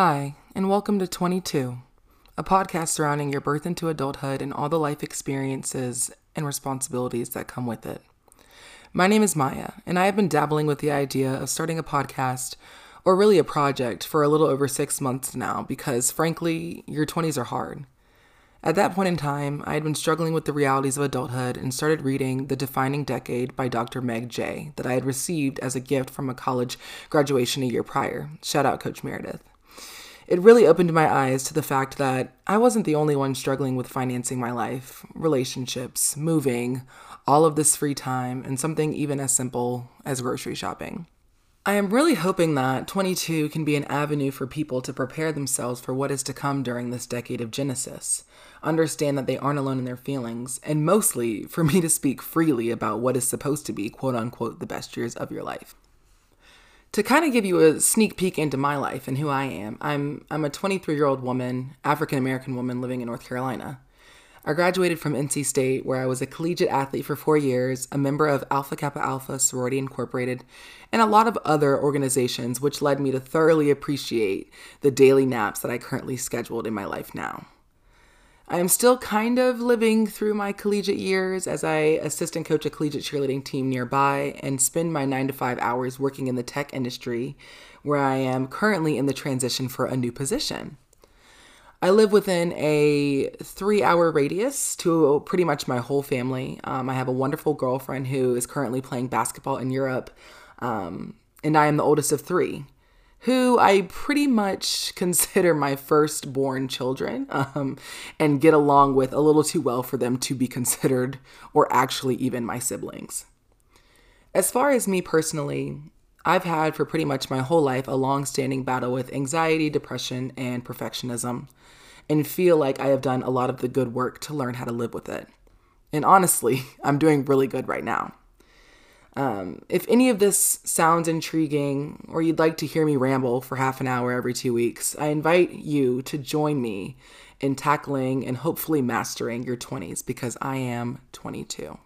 Hi, and welcome to Twenty, Too, a podcast surrounding your birth into adulthood and all the life experiences and responsibilities that come with it. My name is Maya, and I have been dabbling with the idea of starting a podcast, or really a project, for a little over six months now because, frankly, your 20s are hard. At that point in time, I had been struggling with the realities of adulthood and started reading The Defining Decade by Dr. Meg Jay that I had received as a gift from a college graduation a year prior. Shout out, Coach Meredith. It really opened my eyes to the fact that I wasn't the only one struggling with financing my life, relationships, moving, all of this free time, and something even as simple as grocery shopping. I am really hoping that Twenty, Too can be an avenue for people to prepare themselves for what is to come during this decade of Genesis, understand that they aren't alone in their feelings, and mostly for me to speak freely about what is supposed to be, quote unquote, the best years of your life. To kind of give you a sneak peek into my life and who I am, I'm, I'm a 23 year old woman, African American woman living in North Carolina. I graduated from NC State, where I was a collegiate athlete for four years, a member of Alpha Kappa Alpha Sorority Incorporated, and a lot of other organizations, which led me to thoroughly appreciate the daily naps that I currently scheduled in my life now. I am still kind of living through my collegiate years as I assistant coach a collegiate cheerleading team nearby and spend my nine to five hours working in the tech industry, where I am currently in the transition for a new position. I live within a three hour radius to pretty much my whole family. Um, I have a wonderful girlfriend who is currently playing basketball in Europe, um, and I am the oldest of three, who I pretty much consider my firstborn children um, and get along with a little too well for them to be considered or actually even my siblings. As far as me personally, I've had for pretty much my whole life a long standing battle with anxiety, depression, and perfectionism, and feel like I have done a lot of the good work to learn how to live with it. And honestly, I'm doing really good right now. Um, if any of this sounds intriguing or you'd like to hear me ramble for half an hour every two weeks, I invite you to join me in tackling and hopefully mastering your 20s because I am 22.